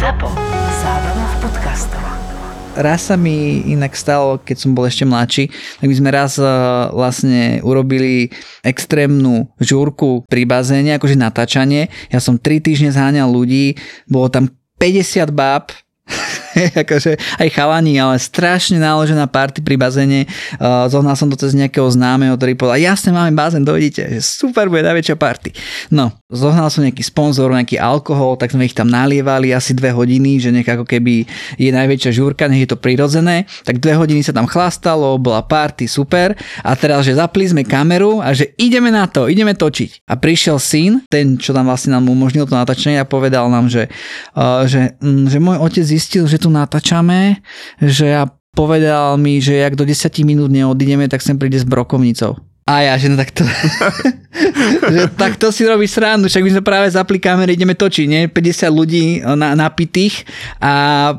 ZAPO. Zábrná v podcastov. raz sa mi inak stalo, keď som bol ešte mladší, tak my sme raz uh, vlastne urobili extrémnu žúrku pri bazéne, akože natáčanie. Ja som 3 týždne zháňal ľudí, bolo tam 50 báb, akože aj chalani, ale strašne náložená party pri bazéne. Uh, zohnal som to cez nejakého známeho, ktorý povedal, jasne máme bazén, dojdite, super, bude najväčšia party. No, zohnal som nejaký sponzor, nejaký alkohol, tak sme ich tam nalievali asi dve hodiny, že nech ako keby je najväčšia žúrka, nech je to prirodzené. Tak dve hodiny sa tam chlastalo, bola party, super. A teraz, že zapli sme kameru a že ideme na to, ideme točiť. A prišiel syn, ten, čo tam vlastne nám umožnil to natáčanie a povedal nám, že, uh, že, mm, že môj otec zistil, že tu natáčame, že ja povedal mi, že ak do 10 minút neodídeme, tak sem príde s brokovnicou. A ja, že no tak to, že tak to si robí srandu, však my sme práve zapli kamery, ideme točiť, nie? 50 ľudí na, napitých a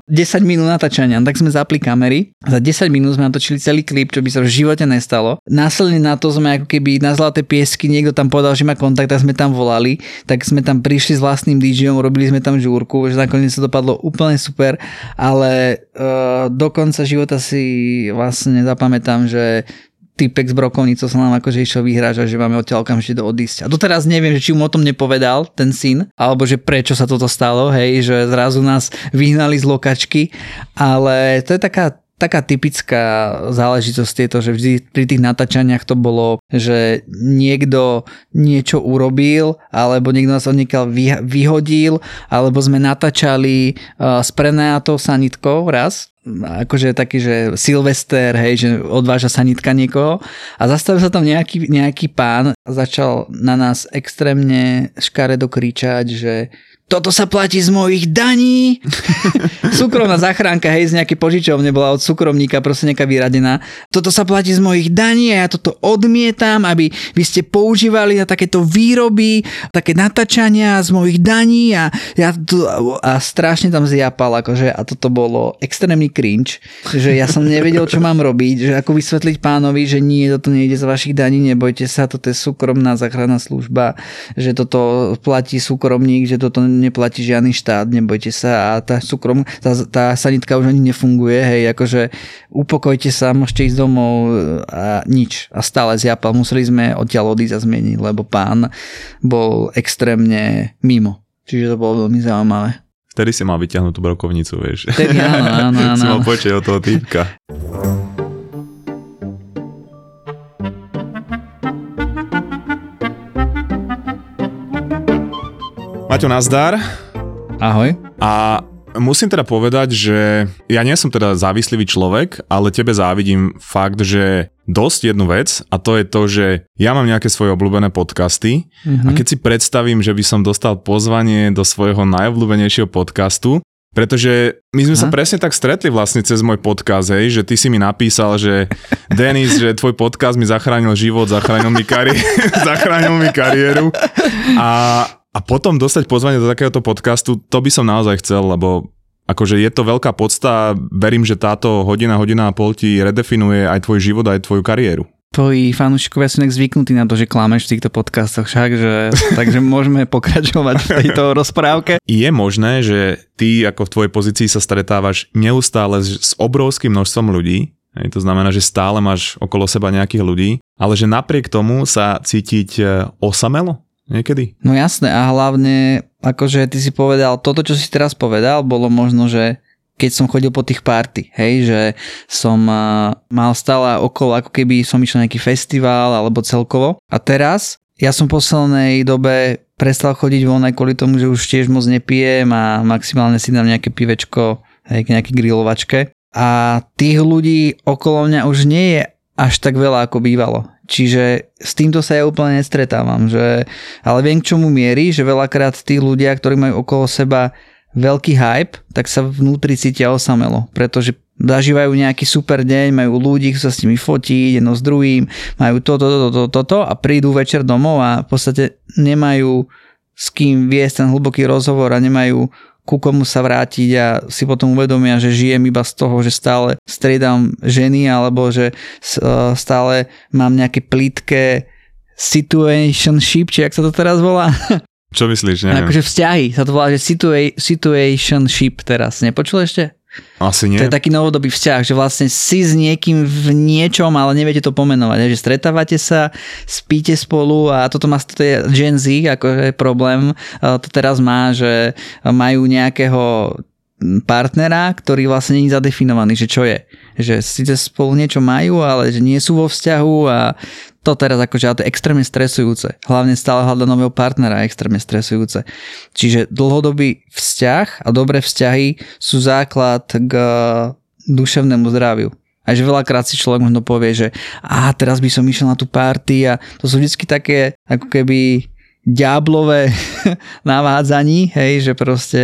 10 minút natáčania. Tak sme zapli kamery, za 10 minút sme natočili celý klip, čo by sa v živote nestalo. Následne na to sme ako keby na Zlaté piesky, niekto tam povedal, že má kontakt, tak sme tam volali, tak sme tam prišli s vlastným DJom, robili sme tam žúrku, že nakoniec sa dopadlo úplne super, ale uh, do konca života si vlastne zapamätám, že typek s brokovnicou sa nám akože išiel vyhrážať, že máme odtiaľ okamžite do odísť. A doteraz neviem, že či mu o tom nepovedal ten syn, alebo že prečo sa toto stalo, hej, že zrazu nás vyhnali z lokačky, ale to je taká taká typická záležitosť je to, že vždy pri tých natáčaniach to bolo, že niekto niečo urobil, alebo niekto nás odniekal vyhodil, alebo sme natáčali uh, s prenajatou sanitkou raz, akože taký, že Silvester, hej, že odváža sanitka niekoho. A zastavil sa tam nejaký, nejaký pán začal na nás extrémne škaredo kričať, že toto sa platí z mojich daní. Súkromná zachránka, hej, z nejakej požičovne bola od súkromníka, proste nejaká vyradená. Toto sa platí z mojich daní a ja toto odmietam, aby vy ste používali na takéto výroby, také natáčania z mojich daní a, ja to, a strašne tam zjapal, akože a toto bolo extrémny cringe, že ja som nevedel, čo mám robiť, že ako vysvetliť pánovi, že nie, toto nejde z vašich daní, nebojte sa, toto je súkromná záchranná služba, že toto platí súkromník, že toto neplatí žiadny štát, nebojte sa a tá súkrom, tá, tá sanitka už ani nefunguje, hej, akože upokojte sa, môžete ísť domov a nič. A stále zjapal, museli sme odtiaľ odísť a zmeniť, lebo pán bol extrémne mimo. Čiže to bolo veľmi zaujímavé. Vtedy si mal vyťahnuť tú brokovnicu, vieš. Vtedy áno, áno, áno. si mal počuť od toho týpka. Maťo, nazdar. Ahoj. A musím teda povedať, že ja nie som teda závislivý človek, ale tebe závidím fakt, že dosť jednu vec a to je to, že ja mám nejaké svoje obľúbené podcasty mm-hmm. a keď si predstavím, že by som dostal pozvanie do svojho najobľúbenejšieho podcastu, pretože my sme Aha. sa presne tak stretli vlastne cez môj podcast, hej, že ty si mi napísal, že Denis, že tvoj podcast mi zachránil život, zachránil mi, kari- zachránil mi kariéru a, a potom dostať pozvanie do takéhoto podcastu, to by som naozaj chcel, lebo akože je to veľká podsta, verím, že táto hodina, hodina a pol ti redefinuje aj tvoj život, aj tvoju kariéru. Tvoji fanúšikovia sú nek zvyknutí na to, že klameš v týchto podcastoch však, že, takže môžeme pokračovať v tejto rozprávke. Je možné, že ty ako v tvojej pozícii sa stretávaš neustále s obrovským množstvom ľudí, to znamená, že stále máš okolo seba nejakých ľudí, ale že napriek tomu sa cítiť e, osamelo? Niekedy. No jasné a hlavne, akože ty si povedal, toto, čo si teraz povedal, bolo možno, že keď som chodil po tých party, hej, že som uh, mal stále okolo, ako keby som išiel nejaký festival alebo celkovo. A teraz, ja som v poslednej dobe prestal chodiť von aj kvôli tomu, že už tiež moc nepijem a maximálne si dám nejaké pivečko, hej, k nejakej grilovačke. A tých ľudí okolo mňa už nie je až tak veľa, ako bývalo. Čiže s týmto sa ja úplne nestretávam, že, ale viem k čomu mierí, že veľakrát tí ľudia, ktorí majú okolo seba veľký hype, tak sa vnútri cítia osamelo, pretože zažívajú nejaký super deň, majú ľudí, chcú sa s nimi fotiť, jedno s druhým, majú toto, toto, toto, toto a prídu večer domov a v podstate nemajú s kým viesť ten hlboký rozhovor a nemajú ku komu sa vrátiť a si potom uvedomia, že žijem iba z toho, že stále striedam ženy alebo že e, stále mám nejaké plítke situationship, či ak sa to teraz volá. Čo myslíš? Neviem. Akože vzťahy, sa to volá, že situa- situationship teraz. Nepočul ešte? Asi nie. To je taký novodobý vzťah, že vlastne si s niekým v niečom, ale neviete to pomenovať. Že stretávate sa, spíte spolu a toto má toto je Gen Z, ako je problém. To teraz má, že majú nejakého partnera, ktorý vlastne nie je zadefinovaný, že čo je. Že síce spolu niečo majú, ale že nie sú vo vzťahu a to teraz akože to je extrémne stresujúce. Hlavne stále hľadať nového partnera je extrémne stresujúce. Čiže dlhodobý vzťah a dobré vzťahy sú základ k duševnému zdraviu. A že veľakrát si človek možno povie, že a teraz by som išiel na tú party a to sú vždy také ako keby diablové navádzaní, hej, že proste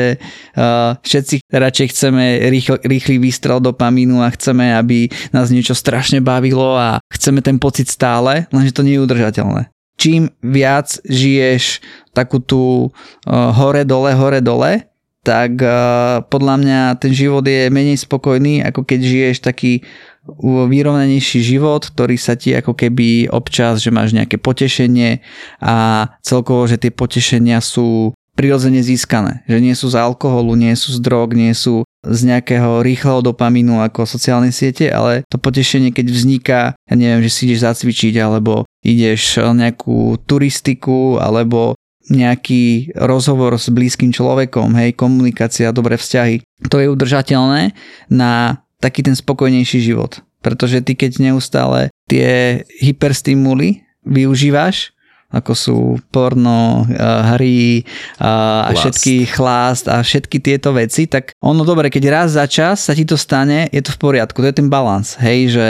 uh, všetci radšej chceme rýchlo, rýchly výstrel dopamínu a chceme, aby nás niečo strašne bavilo a chceme ten pocit stále, lenže to nie je udržateľné. Čím viac žiješ takú tú uh, hore-dole, hore-dole, tak uh, podľa mňa ten život je menej spokojný, ako keď žiješ taký vyrovnanejší život, ktorý sa ti ako keby občas, že máš nejaké potešenie a celkovo, že tie potešenia sú prirodzene získané. Že nie sú z alkoholu, nie sú z drog, nie sú z nejakého rýchleho dopamínu ako sociálne siete, ale to potešenie, keď vzniká, ja neviem, že si ideš zacvičiť, alebo ideš nejakú turistiku, alebo nejaký rozhovor s blízkym človekom, hej, komunikácia, dobré vzťahy. To je udržateľné na taký ten spokojnejší život. Pretože ty keď neustále tie hyperstimuly využívaš, ako sú porno, hry a Last. všetky chlást a všetky tieto veci, tak ono dobre, keď raz za čas sa ti to stane, je to v poriadku, to je ten balans, hej, že,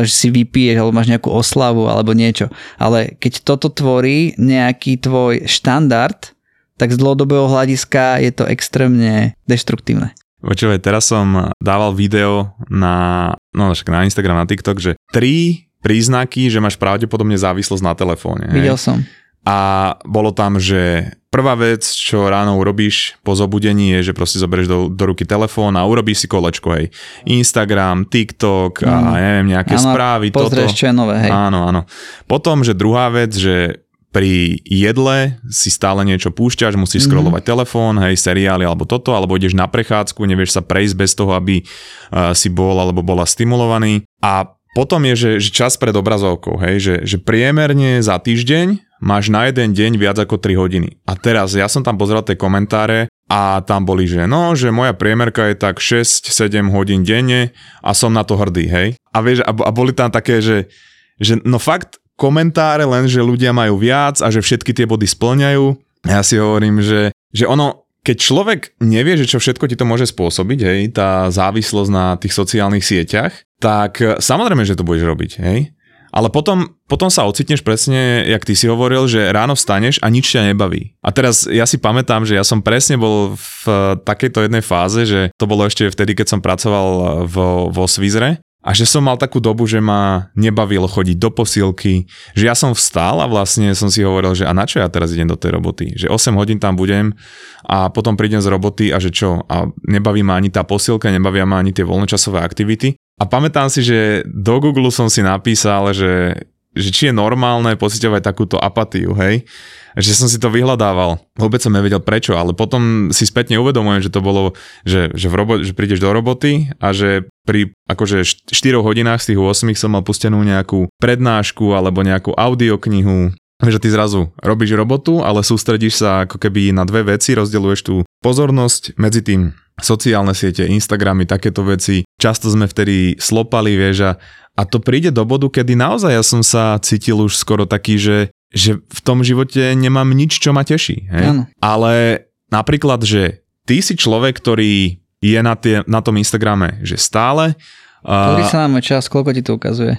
že si vypiješ alebo máš nejakú oslavu alebo niečo, ale keď toto tvorí nejaký tvoj štandard, tak z dlhodobého hľadiska je to extrémne deštruktívne. Počúvaj, teraz som dával video na, no však na Instagram, na TikTok, že tri príznaky, že máš pravdepodobne závislosť na telefóne. Videl som. A bolo tam, že prvá vec, čo ráno urobíš po zobudení je, že proste zoberieš do, do ruky telefón a urobíš si kolečko, hej. Instagram, TikTok a mm. neviem, nejaké áno, správy, pozrieš, toto. čo je nové, hej. Áno, áno. Potom, že druhá vec, že pri jedle si stále niečo púšťaš, musíš mm. scrollovať telefón, hej, seriály alebo toto, alebo ideš na prechádzku, nevieš sa prejsť bez toho, aby uh, si bol alebo bola stimulovaný. A potom je, že, že čas pred obrazovkou, hej, že, že priemerne za týždeň máš na jeden deň viac ako 3 hodiny. A teraz ja som tam pozeral tie komentáre a tam boli, že no, že moja priemerka je tak 6-7 hodín denne a som na to hrdý, hej. A vieš, a, a boli tam také, že, že no fakt komentáre len, že ľudia majú viac a že všetky tie body splňajú. Ja si hovorím, že, že ono, keď človek nevie, že čo všetko ti to môže spôsobiť, hej, tá závislosť na tých sociálnych sieťach, tak e, samozrejme, že to budeš robiť, hej. Ale potom, potom sa ocitneš presne, jak ty si hovoril, že ráno vstaneš a nič ťa nebaví. A teraz ja si pamätám, že ja som presne bol v takejto jednej fáze, že to bolo ešte vtedy, keď som pracoval vo, vo Svizre a že som mal takú dobu, že ma nebavilo chodiť do posilky, že ja som vstal a vlastne som si hovoril, že a na čo ja teraz idem do tej roboty? Že 8 hodín tam budem a potom prídem z roboty a že čo? A nebaví ma ani tá posilka, nebavia ma ani tie voľnočasové aktivity. A pamätám si, že do Google som si napísal, že, že či je normálne pocitovať takúto apatiu, hej? že som si to vyhľadával. Vôbec som nevedel prečo, ale potom si spätne uvedomujem, že to bolo, že, že, v robo- že prídeš do roboty a že pri akože 4 hodinách z tých 8 som mal pustenú nejakú prednášku alebo nejakú audioknihu, že ty zrazu robíš robotu, ale sústredíš sa ako keby na dve veci, rozdeľuješ tú pozornosť medzi tým sociálne siete, Instagramy, takéto veci. Často sme vtedy slopali, vieš, a, a to príde do bodu, kedy naozaj ja som sa cítil už skoro taký, že že v tom živote nemám nič, čo ma teší. Hej? Ale napríklad, že ty si človek, ktorý je na, tie, na tom Instagrame, že stále... Ktorý sa nám čas, koľko ti to ukazuje?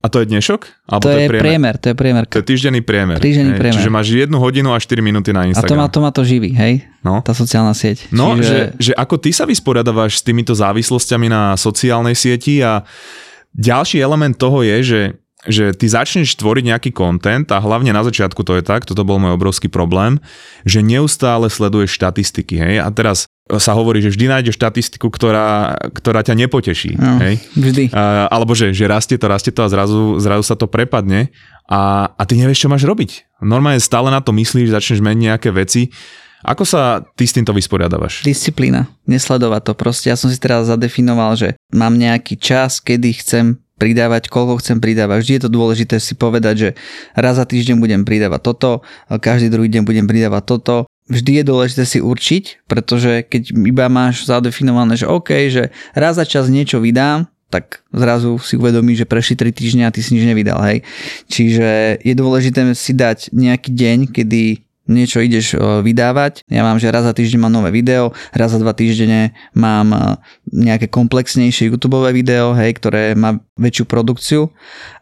A to je dnešok? Alebo to, to je priemer. priemer, to je priemer. To je týždenný priemer. Týždenný priemer. Čiže máš jednu hodinu a 4 minúty na Instagram. A to má to, má to živí, hej? No. Tá sociálna sieť. No, Čiže... že, že ako ty sa vysporiadaváš s týmito závislosťami na sociálnej sieti a ďalší element toho je, že že ty začneš tvoriť nejaký content a hlavne na začiatku to je tak, toto bol môj obrovský problém, že neustále sleduješ štatistiky, hej, a teraz sa hovorí, že vždy nájdeš štatistiku, ktorá, ktorá ťa nepoteší. No, hej? Vždy. A, alebo že, že rastie to, rastie to a zrazu, zrazu sa to prepadne a, a ty nevieš, čo máš robiť. Normálne stále na to myslíš, začneš meniť nejaké veci. Ako sa ty s týmto vysporiadavaš? Disciplína, nesledovať to. Proste ja som si teraz zadefinoval, že mám nejaký čas, kedy chcem pridávať, koľko chcem pridávať. Vždy je to dôležité si povedať, že raz za týždeň budem pridávať toto, každý druhý deň budem pridávať toto. Vždy je dôležité si určiť, pretože keď iba máš zadefinované, že OK, že raz za čas niečo vydám, tak zrazu si uvedomí, že prešli 3 týždne a ty si nič nevydal, hej. Čiže je dôležité si dať nejaký deň, kedy niečo ideš vydávať. Ja mám, že raz za týždeň mám nové video, raz za dva týždene mám nejaké komplexnejšie YouTube video, hej, ktoré má väčšiu produkciu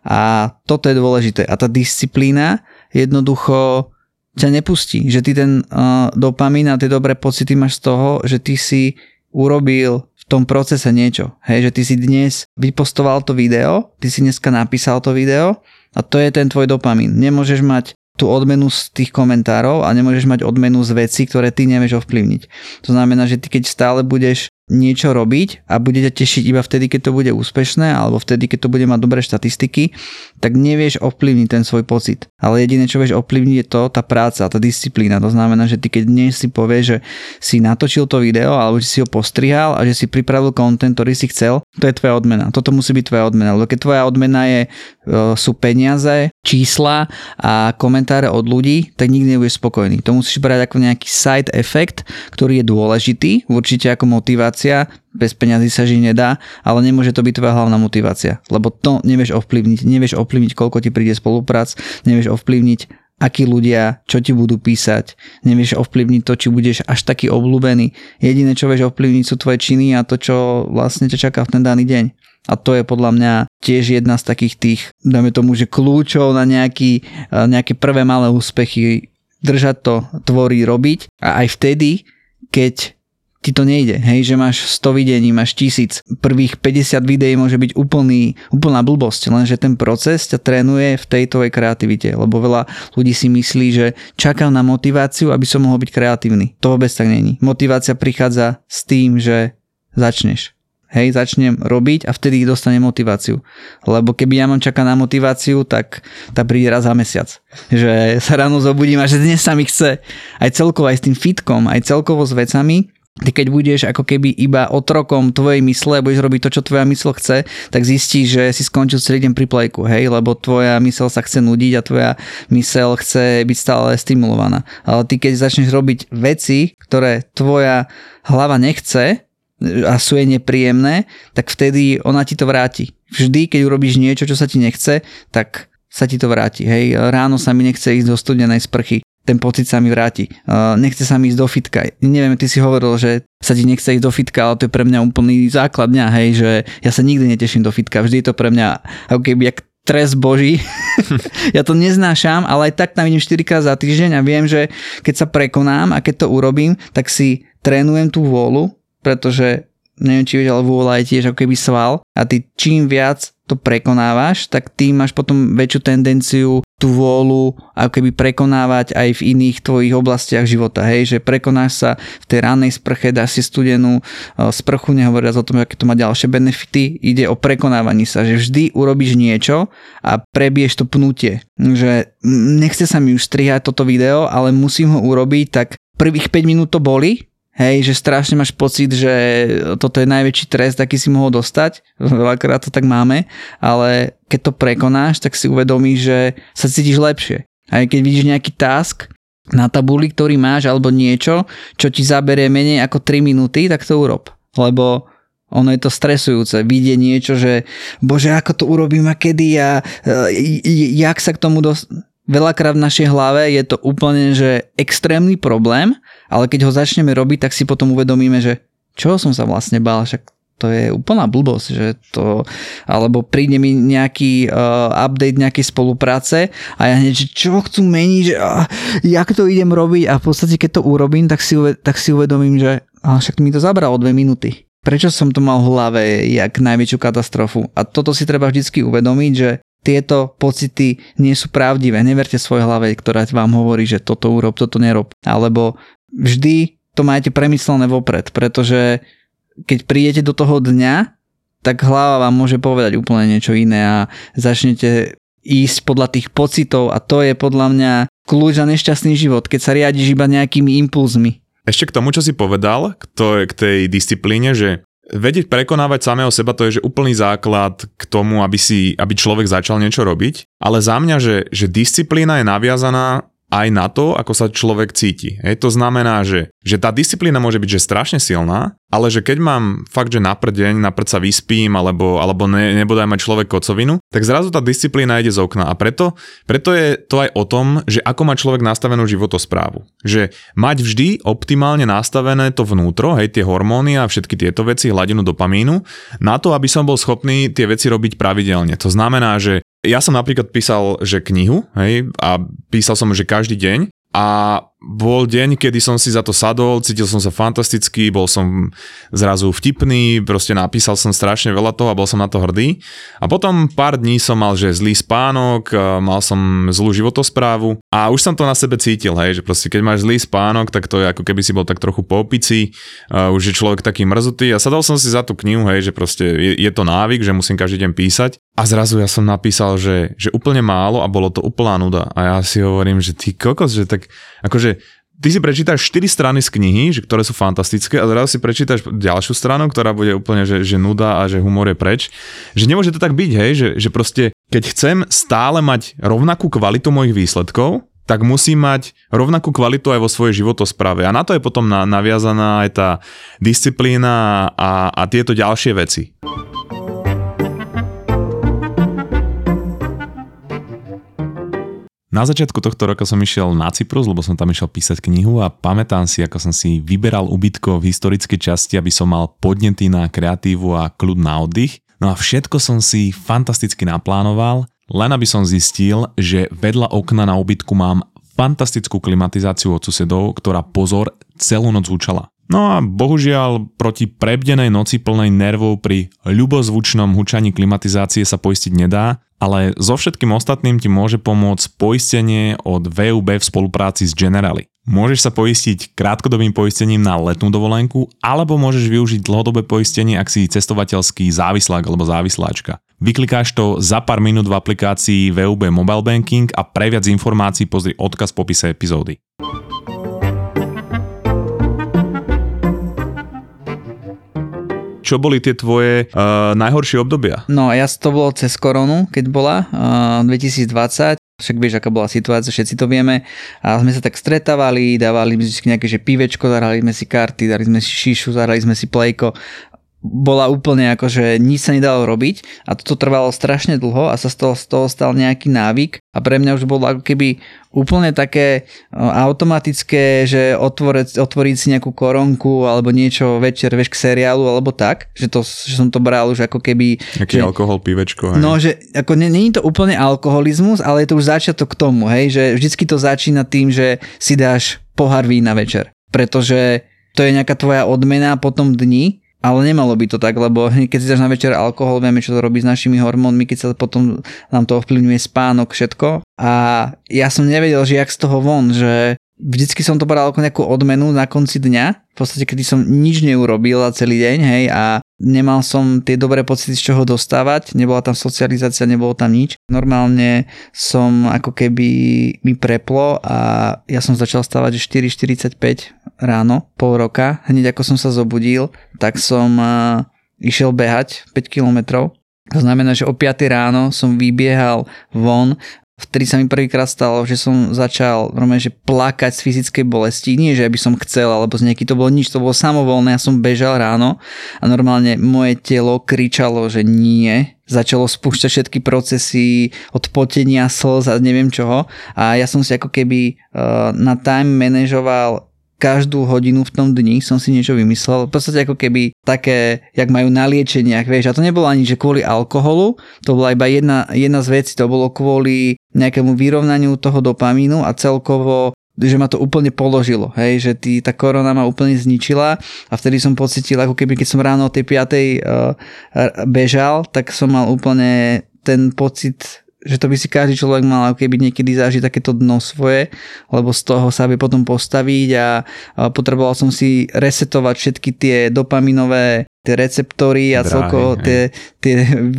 a toto je dôležité. A tá disciplína jednoducho ťa nepustí, že ty ten uh, dopamín a tie dobré pocity máš z toho, že ty si urobil tom procese niečo. Hej, že ty si dnes vypostoval to video, ty si dneska napísal to video a to je ten tvoj dopamín. Nemôžeš mať tú odmenu z tých komentárov a nemôžeš mať odmenu z vecí, ktoré ty nevieš ovplyvniť. To znamená, že ty keď stále budeš niečo robiť a bude ťa tešiť iba vtedy, keď to bude úspešné alebo vtedy, keď to bude mať dobré štatistiky, tak nevieš ovplyvniť ten svoj pocit. Ale jediné, čo vieš ovplyvniť je to, tá práca, tá disciplína. To znamená, že ty keď dnes si povieš, že si natočil to video alebo že si ho postrihal a že si pripravil kontent, ktorý si chcel, to je tvoja odmena. Toto musí byť tvoja odmena. Lebo keď tvoja odmena je, e, sú peniaze, čísla a komentáre od ľudí, tak nikdy nebudeš spokojný. To musíš brať ako nejaký side effect, ktorý je dôležitý, určite ako motivácia motivácia, bez peňazí sa žiť nedá, ale nemôže to byť tvoja hlavná motivácia, lebo to nevieš ovplyvniť, nevieš ovplyvniť, koľko ti príde spoluprác, nevieš ovplyvniť, akí ľudia, čo ti budú písať, nevieš ovplyvniť to, či budeš až taký obľúbený. Jediné, čo vieš ovplyvniť sú tvoje činy a to, čo vlastne ťa čaká v ten daný deň. A to je podľa mňa tiež jedna z takých tých, dáme tomu, že kľúčov na nejaký, nejaké prvé malé úspechy držať to, tvoriť, robiť a aj vtedy, keď ti to nejde, hej, že máš 100 videní, máš tisíc, prvých 50 videí môže byť úplný, úplná blbosť, lenže ten proces ťa trénuje v tejto kreativite, lebo veľa ľudí si myslí, že čakám na motiváciu, aby som mohol byť kreatívny. To vôbec tak není. Motivácia prichádza s tým, že začneš. Hej, začnem robiť a vtedy dostanem motiváciu. Lebo keby ja mám čakať na motiváciu, tak tá príde raz za mesiac. Že sa ráno zobudím a že dnes sa mi chce. Aj celkovo, aj s tým fitkom, aj celkovo s vecami, ty keď budeš ako keby iba otrokom tvojej mysle budeš robiť to, čo tvoja mysl chce, tak zistíš, že si skončil celý deň pri plejku, hej, lebo tvoja mysel sa chce nudiť a tvoja mysel chce byť stále stimulovaná. Ale ty keď začneš robiť veci, ktoré tvoja hlava nechce a sú jej nepríjemné, tak vtedy ona ti to vráti. Vždy, keď urobíš niečo, čo sa ti nechce, tak sa ti to vráti. Hej, ráno sa mi nechce ísť do studenej sprchy ten pocit sa mi vráti. Nechce sa mi ísť do fitka. Neviem, ty si hovoril, že sa ti nechce ísť do fitka, ale to je pre mňa úplný základ dňa, hej, že ja sa nikdy neteším do fitka. Vždy je to pre mňa ako keby jak trest boží. ja to neznášam, ale aj tak tam idem 4 krát za týždeň a viem, že keď sa prekonám a keď to urobím, tak si trénujem tú vôľu, pretože neviem, či vieš, ale vôľa je tiež ako keby sval a ty čím viac to prekonávaš, tak ty máš potom väčšiu tendenciu tú vôľu ako keby prekonávať aj v iných tvojich oblastiach života. Hej, že prekonáš sa v tej rannej sprche, dáš si studenú e, sprchu, nehovoriac o tom, aké to má ďalšie benefity, ide o prekonávanie sa, že vždy urobíš niečo a prebieš to pnutie. Že nechce sa mi už strihať toto video, ale musím ho urobiť, tak prvých 5 minút to boli, Hej, že strašne máš pocit, že toto je najväčší trest, aký si mohol dostať. Veľakrát to tak máme, ale keď to prekonáš, tak si uvedomíš, že sa cítiš lepšie. Aj keď vidíš nejaký task na tabuli, ktorý máš, alebo niečo, čo ti zaberie menej ako 3 minúty, tak to urob. Lebo ono je to stresujúce, vidieť niečo, že bože, ako to urobím a kedy a e, jak sa k tomu dos- Veľakrát v našej hlave je to úplne, že extrémny problém, ale keď ho začneme robiť, tak si potom uvedomíme, že čo som sa vlastne bál, však to je úplná blbosť, že to, alebo príde mi nejaký uh, update nejakej spolupráce a ja hneď, že čo chcú meniť, že uh, jak to idem robiť a v podstate keď to urobím, tak si, tak si uvedomím, že uh, však mi to zabralo dve minúty. Prečo som to mal v hlave, jak najväčšiu katastrofu? A toto si treba vždycky uvedomiť, že tieto pocity nie sú pravdivé. Neverte svojej hlave, ktorá vám hovorí, že toto urob, toto nerob. Alebo vždy to majte premyslené vopred, pretože keď prídete do toho dňa, tak hlava vám môže povedať úplne niečo iné a začnete ísť podľa tých pocitov a to je podľa mňa kľúč na nešťastný život, keď sa riadiš iba nejakými impulzmi. Ešte k tomu, čo si povedal, k, to, k tej disciplíne, že vedieť prekonávať samého seba, to je že úplný základ k tomu, aby, si, aby človek začal niečo robiť. Ale za mňa, že, že disciplína je naviazaná aj na to, ako sa človek cíti. Hej, to znamená, že, že tá disciplína môže byť že strašne silná, ale že keď mám fakt, že na deň, na sa vyspím, alebo, alebo ne, nebodaj mať človek kocovinu, tak zrazu tá disciplína ide z okna. A preto, preto je to aj o tom, že ako má človek nastavenú životosprávu. Že mať vždy optimálne nastavené to vnútro, hej, tie hormóny a všetky tieto veci, hladinu dopamínu, na to, aby som bol schopný tie veci robiť pravidelne. To znamená, že ja som napríklad písal, že knihu, hej, a písal som, že každý deň a bol deň, kedy som si za to sadol, cítil som sa fantasticky, bol som zrazu vtipný, proste napísal som strašne veľa toho a bol som na to hrdý. A potom pár dní som mal, že zlý spánok, mal som zlú životosprávu a už som to na sebe cítil, hej, že proste keď máš zlý spánok, tak to je ako keby si bol tak trochu po opici, už je človek taký mrzutý. A sadol som si za tú knihu, hej, že proste je, je to návyk, že musím každý deň písať. A zrazu ja som napísal, že, že úplne málo a bolo to úplná nuda. A ja si hovorím, že ty kokos, že tak akože ty si prečítaš 4 strany z knihy, že, ktoré sú fantastické a zrazu si prečítaš ďalšiu stranu, ktorá bude úplne, že, že nuda a že humor je preč. Že nemôže to tak byť, hej, že, že proste keď chcem stále mať rovnakú kvalitu mojich výsledkov, tak musí mať rovnakú kvalitu aj vo svojej životosprave. A na to je potom naviazaná aj tá disciplína a, a tieto ďalšie veci. Na začiatku tohto roka som išiel na Cyprus, lebo som tam išiel písať knihu a pamätám si, ako som si vyberal ubytko v historickej časti, aby som mal podnety na kreatívu a kľud na oddych. No a všetko som si fantasticky naplánoval, len aby som zistil, že vedľa okna na ubytku mám fantastickú klimatizáciu od susedov, ktorá pozor celú noc zvučala. No a bohužiaľ proti prebdenej noci plnej nervov pri ľubozvučnom hučaní klimatizácie sa poistiť nedá, ale so všetkým ostatným ti môže pomôcť poistenie od VUB v spolupráci s Generali. Môžeš sa poistiť krátkodobým poistením na letnú dovolenku alebo môžeš využiť dlhodobé poistenie, ak si cestovateľský závislák alebo závisláčka. Vyklikáš to za pár minút v aplikácii VUB Mobile Banking a pre viac informácií pozri odkaz v popise epizódy. Čo boli tie tvoje uh, najhoršie obdobia? No ja to bolo cez koronu, keď bola uh, 2020. Však vieš, aká bola situácia, všetci to vieme. A sme sa tak stretávali, dávali sme nejaké že pivečko, zahrali sme si karty, dali sme si šišu, zahrali sme si plejko bola úplne ako, že nič sa nedalo robiť a toto trvalo strašne dlho a sa z toho, z toho stal nejaký návyk a pre mňa už bolo ako keby úplne také automatické, že otvoriť, otvoriť si nejakú koronku alebo niečo večer, vieš, k seriálu alebo tak, že, to, že som to bral už ako keby... Aký že, alkohol, pivečko. Hej. No, že ako je to úplne alkoholizmus, ale je to už začiatok k tomu, hej, že vždycky to začína tým, že si dáš pohár vína večer, pretože to je nejaká tvoja odmena po tom dni ale nemalo by to tak, lebo keď si dáš na večer alkohol, vieme, čo to robí s našimi hormónmi, keď sa potom nám to ovplyvňuje spánok, všetko. A ja som nevedel, že jak z toho von, že vždycky som to bral ako nejakú odmenu na konci dňa, v podstate kedy som nič neurobil celý deň, hej, a nemal som tie dobré pocity z čoho dostávať, nebola tam socializácia, nebolo tam nič. Normálne som ako keby mi preplo a ja som začal stávať 4.45 ráno, pol roka, hneď ako som sa zobudil, tak som išiel behať 5 kilometrov. To znamená, že o 5 ráno som vybiehal von vtedy sa mi prvýkrát stalo, že som začal normálne, že plakať z fyzickej bolesti. Nie, že by som chcel, alebo z nejaký to bolo nič, to bolo samovolné, ja som bežal ráno a normálne moje telo kričalo, že nie. Začalo spúšťať všetky procesy od potenia, slz a neviem čoho. A ja som si ako keby uh, na time manažoval každú hodinu v tom dni som si niečo vymyslel. V podstate ako keby také, jak majú na liečeniach, vieš. A to nebolo ani, že kvôli alkoholu, to bola iba jedna, jedna z vecí, to bolo kvôli nejakému vyrovnaniu toho dopamínu a celkovo že ma to úplne položilo, hej, že tý, tá korona ma úplne zničila a vtedy som pocitil, ako keby keď som ráno o tej 5. Uh, bežal, tak som mal úplne ten pocit že to by si každý človek mal keby niekedy zažiť takéto dno svoje, lebo z toho sa vie potom postaviť a potreboval som si resetovať všetky tie dopaminové tie receptory a Dráhy, celkovo tie, tie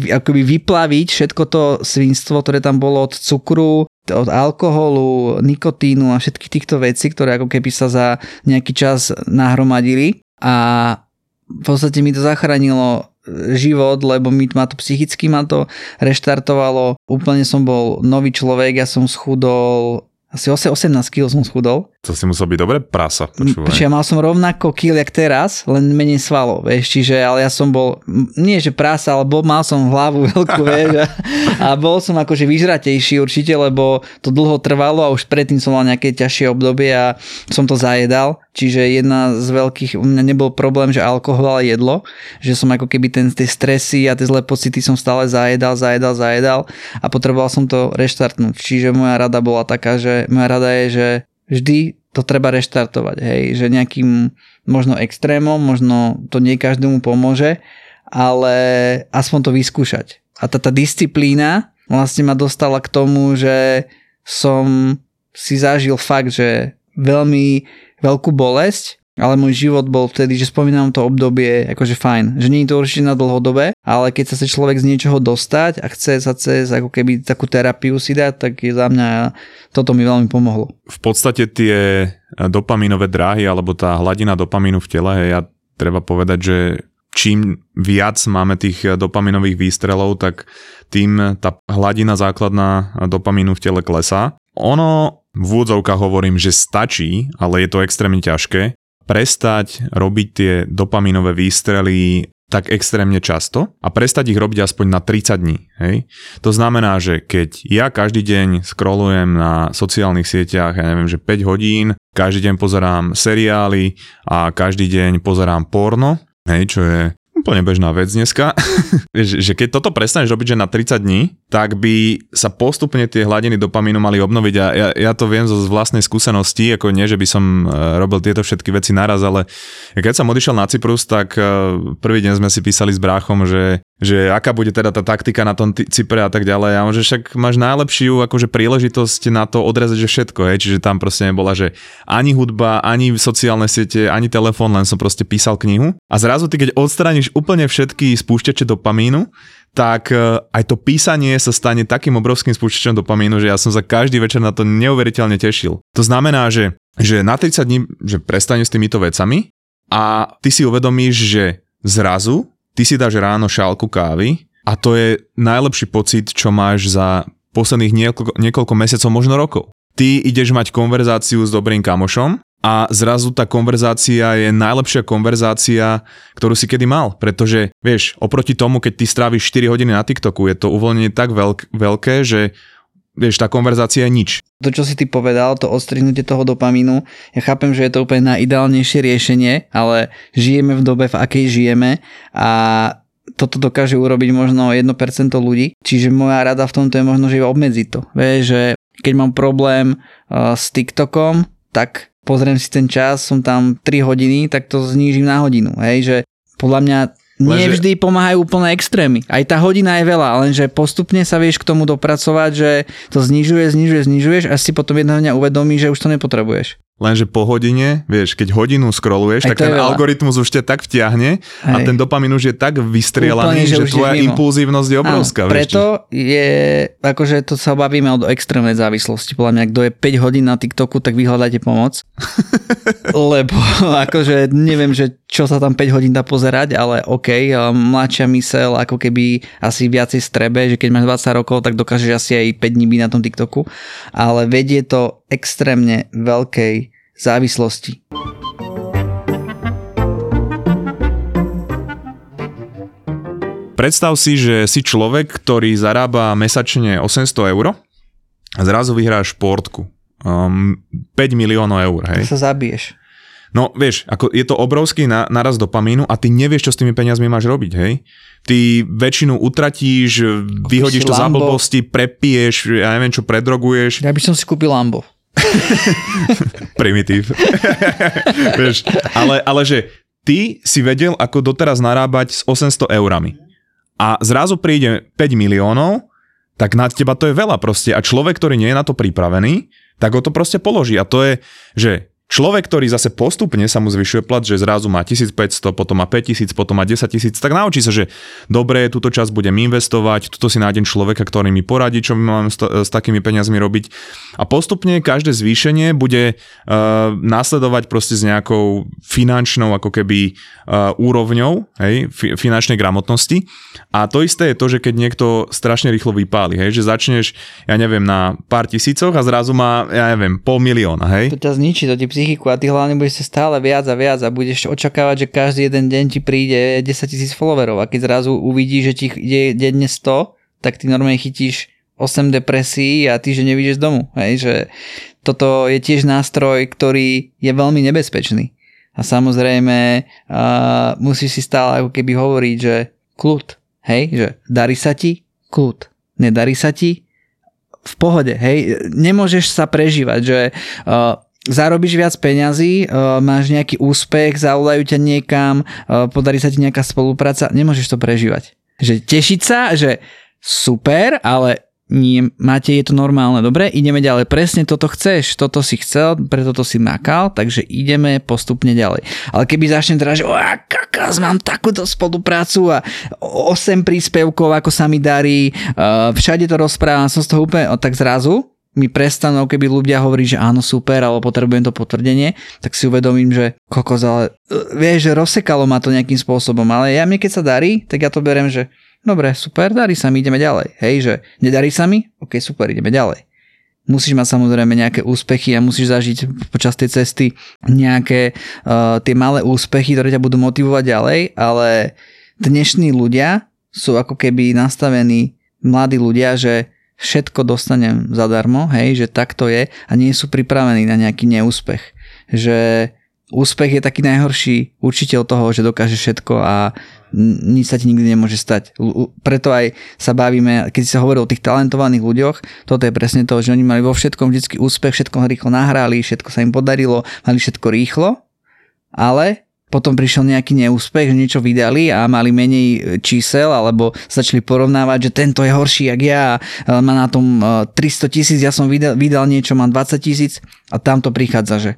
akoby vyplaviť všetko to svinstvo, ktoré tam bolo od cukru, od alkoholu, nikotínu a všetkých týchto vecí, ktoré ako keby sa za nejaký čas nahromadili. A v podstate mi to zachránilo život, lebo mi ma to psychicky ma to reštartovalo. Úplne som bol nový človek, ja som schudol asi 8, 18 kg som schudol. To si musel byť dobre prasa, počúvaj. Čiže ja mal som rovnako kil jak teraz, len menej svalov, vieš, čiže ale ja som bol, nie že prása, ale bol, mal som hlavu veľkú, vieš, a, a bol som akože vyžratejší určite, lebo to dlho trvalo a už predtým som mal nejaké ťažšie obdobie a som to zajedal, čiže jedna z veľkých, u mňa nebol problém, že alkohol a jedlo, že som ako keby ten, tie stresy a tie zlé pocity som stále zajedal, zajedal, zajedal a potreboval som to reštartnúť. Čiže moja rada bola taká, že moja rada je, že vždy to treba reštartovať, hej, že nejakým možno extrémom, možno to nie každému pomôže, ale aspoň to vyskúšať. A tá, tá disciplína vlastne ma dostala k tomu, že som si zažil fakt, že veľmi veľkú bolesť, ale môj život bol vtedy, že spomínam to obdobie akože fajn, že nie je to určite na dlhodobé, ale keď sa chce človek z niečoho dostať a chce sa cez ako keby takú terapiu si dať, tak je za mňa toto mi veľmi pomohlo. v podstate tie dopaminové dráhy alebo tá hladina dopamínu v tele, ja treba povedať, že čím viac máme tých dopaminových výstrelov, tak tým tá hladina základná dopamínu v tele klesá. Ono v úvodzovkách hovorím, že stačí, ale je to extrémne ťažké, prestať robiť tie dopaminové výstrely tak extrémne často a prestať ich robiť aspoň na 30 dní. Hej? To znamená, že keď ja každý deň scrollujem na sociálnych sieťach, ja neviem, že 5 hodín, každý deň pozerám seriály a každý deň pozerám porno, hej, čo je úplne bežná vec dneska, že, že keď toto prestaneš robiť, že na 30 dní, tak by sa postupne tie hladiny dopamínu mali obnoviť a ja, ja to viem zo vlastnej skúsenosti, ako nie, že by som e, robil tieto všetky veci naraz, ale keď som odišiel na Cyprus, tak e, prvý deň sme si písali s bráchom, že, že aká bude teda tá taktika na tom Cypre a tak ďalej. A že však máš najlepšiu akože príležitosť na to odrezať, že všetko, hej, čiže tam proste nebola, že ani hudba, ani sociálne siete, ani telefón, len som proste písal knihu. A zrazu ty keď odstraníš úplne všetky spúšťače dopamínu, tak e, aj to písanie sa stane takým obrovským spúšťačom dopamínu, že ja som sa každý večer na to neuveriteľne tešil. To znamená, že, že na 30 dní, že prestane s týmito vecami a ty si uvedomíš, že zrazu ty si dáš ráno šálku kávy a to je najlepší pocit, čo máš za posledných niekoľko, niekoľko mesiacov, možno rokov. Ty ideš mať konverzáciu s dobrým kamošom a zrazu tá konverzácia je najlepšia konverzácia, ktorú si kedy mal, pretože vieš, oproti tomu, keď ty stráviš 4 hodiny na TikToku, je to uvoľnenie tak veľk, veľké, že vieš, tá konverzácia je nič. To, čo si ty povedal, to odstrihnutie toho dopamínu, ja chápem, že je to úplne najideálnejšie riešenie, ale žijeme v dobe, v akej žijeme a toto dokáže urobiť možno 1% ľudí, čiže moja rada v tomto je možno, že obmedziť to. Vieš, že keď mám problém uh, s TikTokom, tak pozriem si ten čas, som tam 3 hodiny, tak to znížim na hodinu. Hej, že podľa mňa nie vždy pomáhajú úplné extrémy. Aj tá hodina je veľa, lenže postupne sa vieš k tomu dopracovať, že to znižuje, znižuje, znižuješ a si potom jedného dňa uvedomíš, že už to nepotrebuješ. Lenže po hodine, vieš, keď hodinu scrolluješ, Aj tak ten veľa. algoritmus už ťa tak vtiahne a Hej. ten dopamin už je tak vystrielaný, Úplne, že že, tvoja impulzívnosť je obrovská. Áno, vieš, preto je, akože to sa bavíme o extrémnej závislosti. Podľa mňa, kto je 5 hodín na TikToku, tak vyhľadajte pomoc. Lebo akože neviem, že čo sa tam 5 hodín dá pozerať, ale OK, a mladšia mysel ako keby asi viacej strebe, že keď máš 20 rokov, tak dokážeš asi aj 5 dní byť na tom TikToku, ale vedie to extrémne veľkej závislosti. Predstav si, že si človek, ktorý zarába mesačne 800 eur a zrazu vyhrá športku. Um, 5 miliónov eur, hej? Tak sa zabiješ. No vieš, ako je to obrovský na, naraz dopamínu a ty nevieš, čo s tými peniazmi máš robiť, hej? Ty väčšinu utratíš, vyhodíš to za Lambo. blbosti, prepiješ, ja neviem čo, predroguješ. Ja by som si kúpil Lambo. Primitív. vieš, ale, ale že ty si vedel, ako doteraz narábať s 800 eurami. A zrazu príde 5 miliónov, tak na teba to je veľa proste. A človek, ktorý nie je na to pripravený, tak ho to proste položí. A to je, že človek, ktorý zase postupne sa mu zvyšuje plat, že zrazu má 1500, potom má 5000, potom má 10 tisíc, tak naučí sa, že dobre, túto časť budem investovať, tuto si nájdem človeka, ktorý mi poradí, čo mám s, s takými peniazmi robiť. A postupne každé zvýšenie bude uh, následovať proste s nejakou finančnou ako keby uh, úrovňou, hej, fi, finančnej gramotnosti. A to isté je to, že keď niekto strašne rýchlo vypáli, hej, že začneš, ja neviem, na pár tisícoch a zrazu má, ja neviem, pol milióna, hej. To ťa zničí, to ti psychiku a ty hlavne budeš sa stále viac a viac a budeš očakávať, že každý jeden deň ti príde 10 tisíc followerov a keď zrazu uvidíš, že ti ide denne 100, tak ty normálne chytíš 8 depresí a ty, že nevidíš z domu. Hej, že toto je tiež nástroj, ktorý je veľmi nebezpečný. A samozrejme uh, musíš si stále ako keby hovoriť, že kľud, hej, že darí sa ti, kľud, nedarí sa ti, v pohode, hej, nemôžeš sa prežívať, že uh, zarobíš viac peňazí, uh, máš nejaký úspech, zavolajú ťa niekam, uh, podarí sa ti nejaká spolupráca, nemôžeš to prežívať. Že tešiť sa, že super, ale nie, máte, je to normálne, dobre, ideme ďalej, presne toto chceš, toto si chcel, preto to si makal, takže ideme postupne ďalej. Ale keby začne teraz, že kakas, mám takúto spoluprácu a 8 príspevkov, ako sa mi darí, uh, všade to rozprávam, som z toho úplne, tak zrazu mi prestanú, keby ľudia hovorí, že áno, super, ale potrebujem to potvrdenie, tak si uvedomím, že kokos, ale vieš, že rozsekalo ma to nejakým spôsobom, ale ja mi keď sa darí, tak ja to berem, že dobre, super, darí sa mi, ideme ďalej. Hej, že nedarí sa mi, ok, super, ideme ďalej. Musíš mať samozrejme nejaké úspechy a musíš zažiť počas tej cesty nejaké uh, tie malé úspechy, ktoré ťa budú motivovať ďalej, ale dnešní ľudia sú ako keby nastavení mladí ľudia, že všetko dostanem zadarmo, hej, že tak to je a nie sú pripravení na nejaký neúspech. Že úspech je taký najhorší učiteľ toho, že dokáže všetko a nič sa ti nikdy nemôže stať. Preto aj sa bavíme, keď sa hovorí o tých talentovaných ľuďoch, toto je presne to, že oni mali vo všetkom vždy úspech, všetko rýchlo nahrali, všetko sa im podarilo, mali všetko rýchlo, ale potom prišiel nejaký neúspech, že niečo vydali a mali menej e, čísel, alebo začali porovnávať, že tento je horší jak ja, má na tom 300 e, tisíc, ja som vydal, vydal niečo, mám 20 tisíc a tam to prichádza, že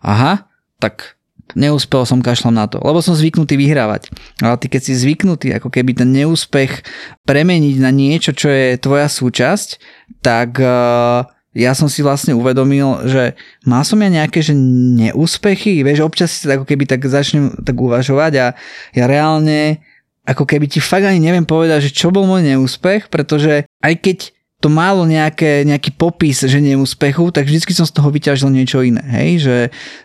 aha, tak neúspel som kašlom na to, lebo som zvyknutý vyhrávať. Ale ty keď si zvyknutý ako keby ten neúspech premeniť na niečo, čo je tvoja súčasť, tak uh, ja som si vlastne uvedomil, že má som ja nejaké že neúspechy, vieš, občas si ako keby tak začnem tak uvažovať a ja reálne ako keby ti fakt ani neviem povedať, že čo bol môj neúspech, pretože aj keď to málo nejaké, nejaký popis, že neúspechu, tak vždycky som z toho vyťažil niečo iné, hej, že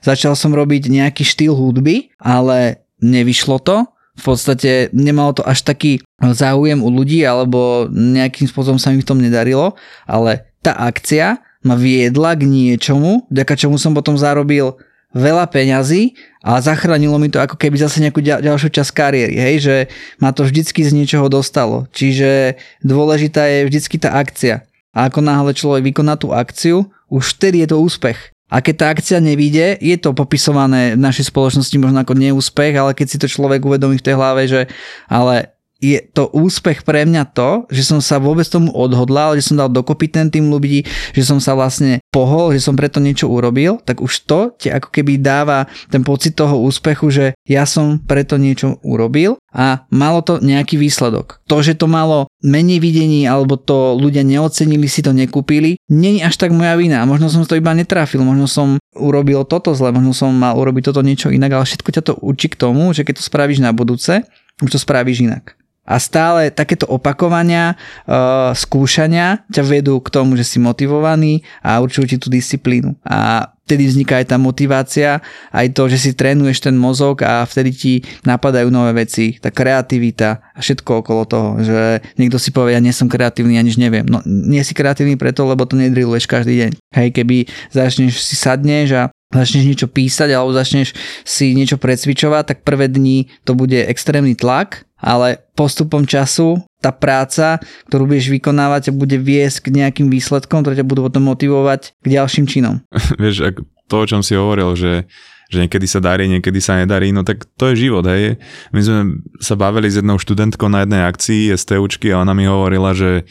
začal som robiť nejaký štýl hudby, ale nevyšlo to, v podstate nemalo to až taký záujem u ľudí, alebo nejakým spôsobom sa mi v tom nedarilo, ale tá akcia ma viedla k niečomu, vďaka čomu som potom zarobil veľa peňazí a zachránilo mi to ako keby zase nejakú ďalšiu časť kariéry, hej, že ma to vždycky z niečoho dostalo. Čiže dôležitá je vždycky tá akcia. A ako náhle človek vykoná tú akciu, už vtedy je to úspech. A keď tá akcia nevíde, je to popisované v našej spoločnosti možno ako neúspech, ale keď si to človek uvedomí v tej hlave, že ale je to úspech pre mňa to, že som sa vôbec tomu odhodlal, že som dal dokopy ten tým ľudí, že som sa vlastne pohol, že som preto niečo urobil, tak už to ti ako keby dáva ten pocit toho úspechu, že ja som preto niečo urobil a malo to nejaký výsledok. To, že to malo menej videní alebo to ľudia neocenili, si to nekúpili, není až tak moja vina. Možno som to iba netrafil, možno som urobil toto zle, možno som mal urobiť toto niečo inak, ale všetko ťa to učí k tomu, že keď to spravíš na budúce, už to spravíš inak. A stále takéto opakovania, uh, skúšania ťa vedú k tomu, že si motivovaný a určujú ti tú disciplínu. A vtedy vzniká aj tá motivácia, aj to, že si trénuješ ten mozog a vtedy ti napadajú nové veci, tá kreativita a všetko okolo toho, že niekto si povie, ja nie som kreatívny, ja nič neviem. No nie si kreatívny preto, lebo to nedriluješ každý deň. Hej, keby začneš si sadneš a začneš niečo písať alebo začneš si niečo precvičovať, tak prvé dni to bude extrémny tlak, ale postupom času tá práca, ktorú budeš vykonávať, bude viesť k nejakým výsledkom, ktoré ťa budú potom motivovať k ďalším činom. Vieš, to, o čom si hovoril, že že niekedy sa darí, niekedy sa nedarí, no tak to je život, hej. My sme sa bavili s jednou študentkou na jednej akcii STUčky a ona mi hovorila, že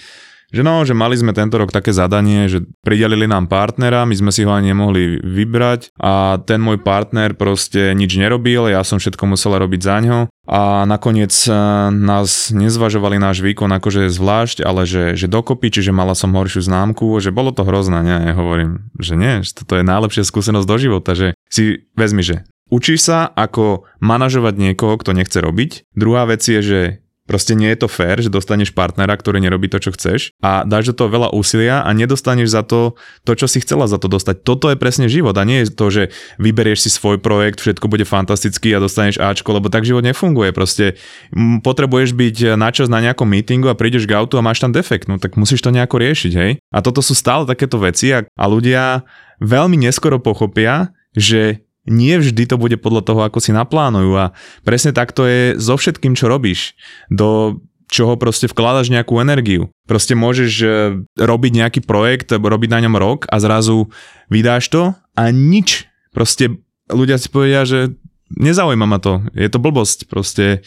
že no, že mali sme tento rok také zadanie, že pridelili nám partnera, my sme si ho ani nemohli vybrať a ten môj partner proste nič nerobil, ja som všetko musela robiť za ňo a nakoniec e, nás nezvažovali náš výkon akože zvlášť, ale že, že dokopy, čiže mala som horšiu známku, že bolo to hrozné, nie, ja hovorím, že nie, že toto je najlepšia skúsenosť do života, že si vezmi, že učíš sa ako manažovať niekoho, kto nechce robiť. Druhá vec je, že Proste nie je to fér, že dostaneš partnera, ktorý nerobí to, čo chceš a dáš do toho veľa úsilia a nedostaneš za to to, čo si chcela za to dostať. Toto je presne život a nie je to, že vyberieš si svoj projekt, všetko bude fantastický a dostaneš Ačko, lebo tak život nefunguje. Proste potrebuješ byť načas na nejakom meetingu a prídeš k autu a máš tam defekt, no tak musíš to nejako riešiť, hej? A toto sú stále takéto veci a, a ľudia veľmi neskoro pochopia, že nie vždy to bude podľa toho, ako si naplánujú a presne takto je so všetkým, čo robíš. Do čoho proste vkladaš nejakú energiu. Proste môžeš e, robiť nejaký projekt, robiť na ňom rok a zrazu vydáš to a nič. Proste ľudia si povedia, že nezaujíma ma to, je to blbosť, proste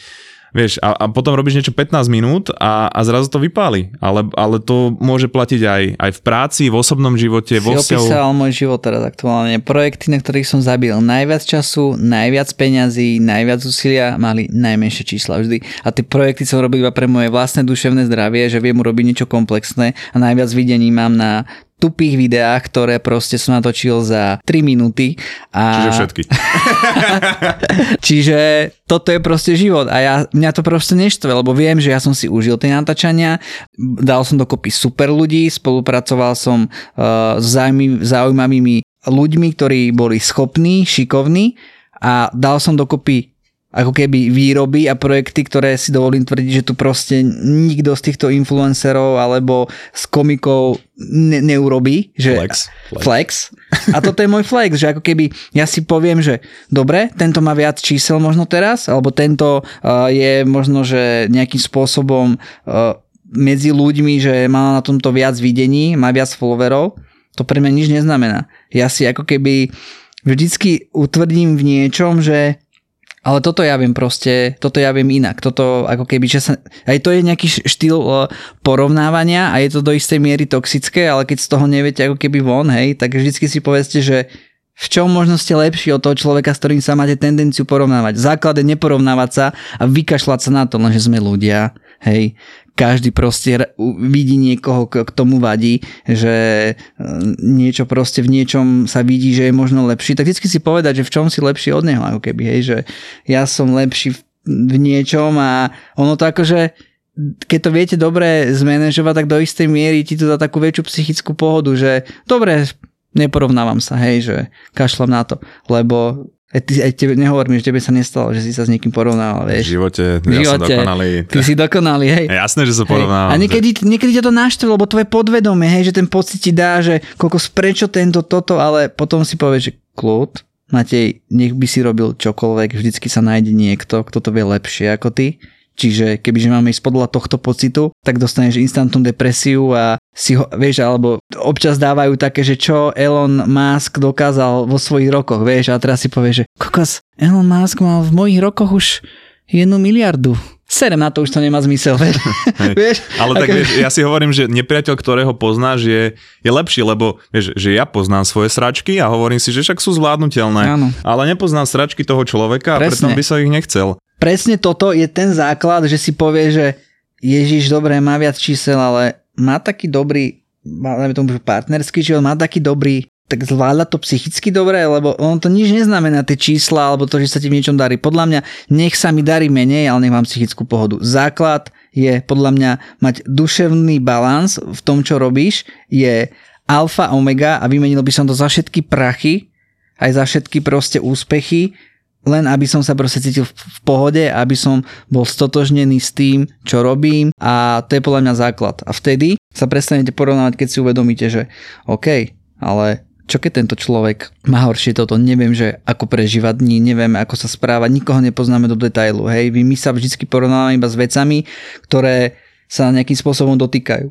Vieš, a, a potom robíš niečo 15 minút a, a zrazu to vypáli. Ale, ale to môže platiť aj, aj v práci, v osobnom živote, si vo vzťahu. opísal môj život teraz aktuálne. Projekty, na ktorých som zabil najviac času, najviac peňazí, najviac úsilia, mali najmenšie čísla vždy. A tie projekty som robil iba pre moje vlastné duševné zdravie, že viem urobiť niečo komplexné a najviac videní mám na tupých videách, ktoré proste som natočil za 3 minúty. A... Čiže všetky. Čiže toto je proste život a ja, mňa to proste neštve, lebo viem, že ja som si užil tie natáčania, dal som dokopy super ľudí, spolupracoval som uh, s zaujímavými ľuďmi, ktorí boli schopní, šikovní a dal som dokopy ako keby výroby a projekty, ktoré si dovolím tvrdiť, že tu proste nikto z týchto influencerov alebo z komikov ne- neurobí. Že flex, flex. flex. A toto je môj flex, že ako keby ja si poviem, že dobre, tento má viac čísel možno teraz, alebo tento uh, je možno, že nejakým spôsobom uh, medzi ľuďmi, že má na tomto viac videní, má viac followerov. To pre mňa nič neznamená. Ja si ako keby vždycky utvrdím v niečom, že ale toto ja viem proste, toto ja viem inak. Toto ako keby, že sa, aj to je nejaký štýl porovnávania a je to do istej miery toxické, ale keď z toho neviete ako keby von, hej, tak vždycky si povedzte, že v čom možno ste lepší od toho človeka, s ktorým sa máte tendenciu porovnávať. Základ je neporovnávať sa a vykašľať sa na to, lenže sme ľudia, hej každý proste vidí niekoho, k tomu vadí, že e, niečo proste v niečom sa vidí, že je možno lepší, tak vždy si povedať, že v čom si lepší od neho, ako keby, hej, že ja som lepší v niečom a ono to akože keď to viete dobre zmanéžovať, tak do istej miery ti to dá takú väčšiu psychickú pohodu, že dobre, neporovnávam sa, hej, že kašľam na to, lebo aj, ty, aj tebe, nehovor mi, že tebe sa nestalo, že si sa s niekým porovnával, vieš. V živote, v ja živote, som dokonalý. Ty si dokonalý, hej. Jasné, že sa porovnávam. A niekedy, že... niekedy ťa to naštve, lebo tvoje podvedomie, hej, že ten pocit ti dá, že koľko prečo tento, toto, ale potom si povieš, že kľud, Matej, nech by si robil čokoľvek, vždycky sa nájde niekto, kto to vie lepšie ako ty Čiže kebyže máme ísť podľa tohto pocitu, tak dostaneš instantnú depresiu a si ho, vieš, alebo občas dávajú také, že čo Elon Musk dokázal vo svojich rokoch, vieš, a teraz si povieš, že kokos, Elon Musk mal v mojich rokoch už jednu miliardu. Serem na to už to nemá zmysel, vieš. vieš? Ale tak vieš, ja si hovorím, že nepriateľ, ktorého poznáš, je, je lepší, lebo vieš, že ja poznám svoje sračky a hovorím si, že však sú zvládnutelné. Áno. Ale nepoznám sračky toho človeka Presne. a preto by som ich nechcel presne toto je ten základ, že si povie, že Ježiš, dobre, má viac čísel, ale má taký dobrý, máme tomu partnerský život, má taký dobrý, tak zvláda to psychicky dobre, lebo on to nič neznamená, tie čísla, alebo to, že sa ti v niečom darí. Podľa mňa, nech sa mi darí menej, ale nech mám psychickú pohodu. Základ je podľa mňa mať duševný balans v tom, čo robíš, je alfa, omega a vymenil by som to za všetky prachy, aj za všetky proste úspechy, len aby som sa proste cítil v pohode, aby som bol stotožnený s tým, čo robím a to je podľa mňa základ. A vtedy sa prestanete porovnávať, keď si uvedomíte, že OK, ale čo keď tento človek má horšie toto, neviem, že ako prežíva dní, neviem, ako sa správa, nikoho nepoznáme do detailu, hej, my sa vždy porovnávame iba s vecami, ktoré sa nejakým spôsobom dotýkajú.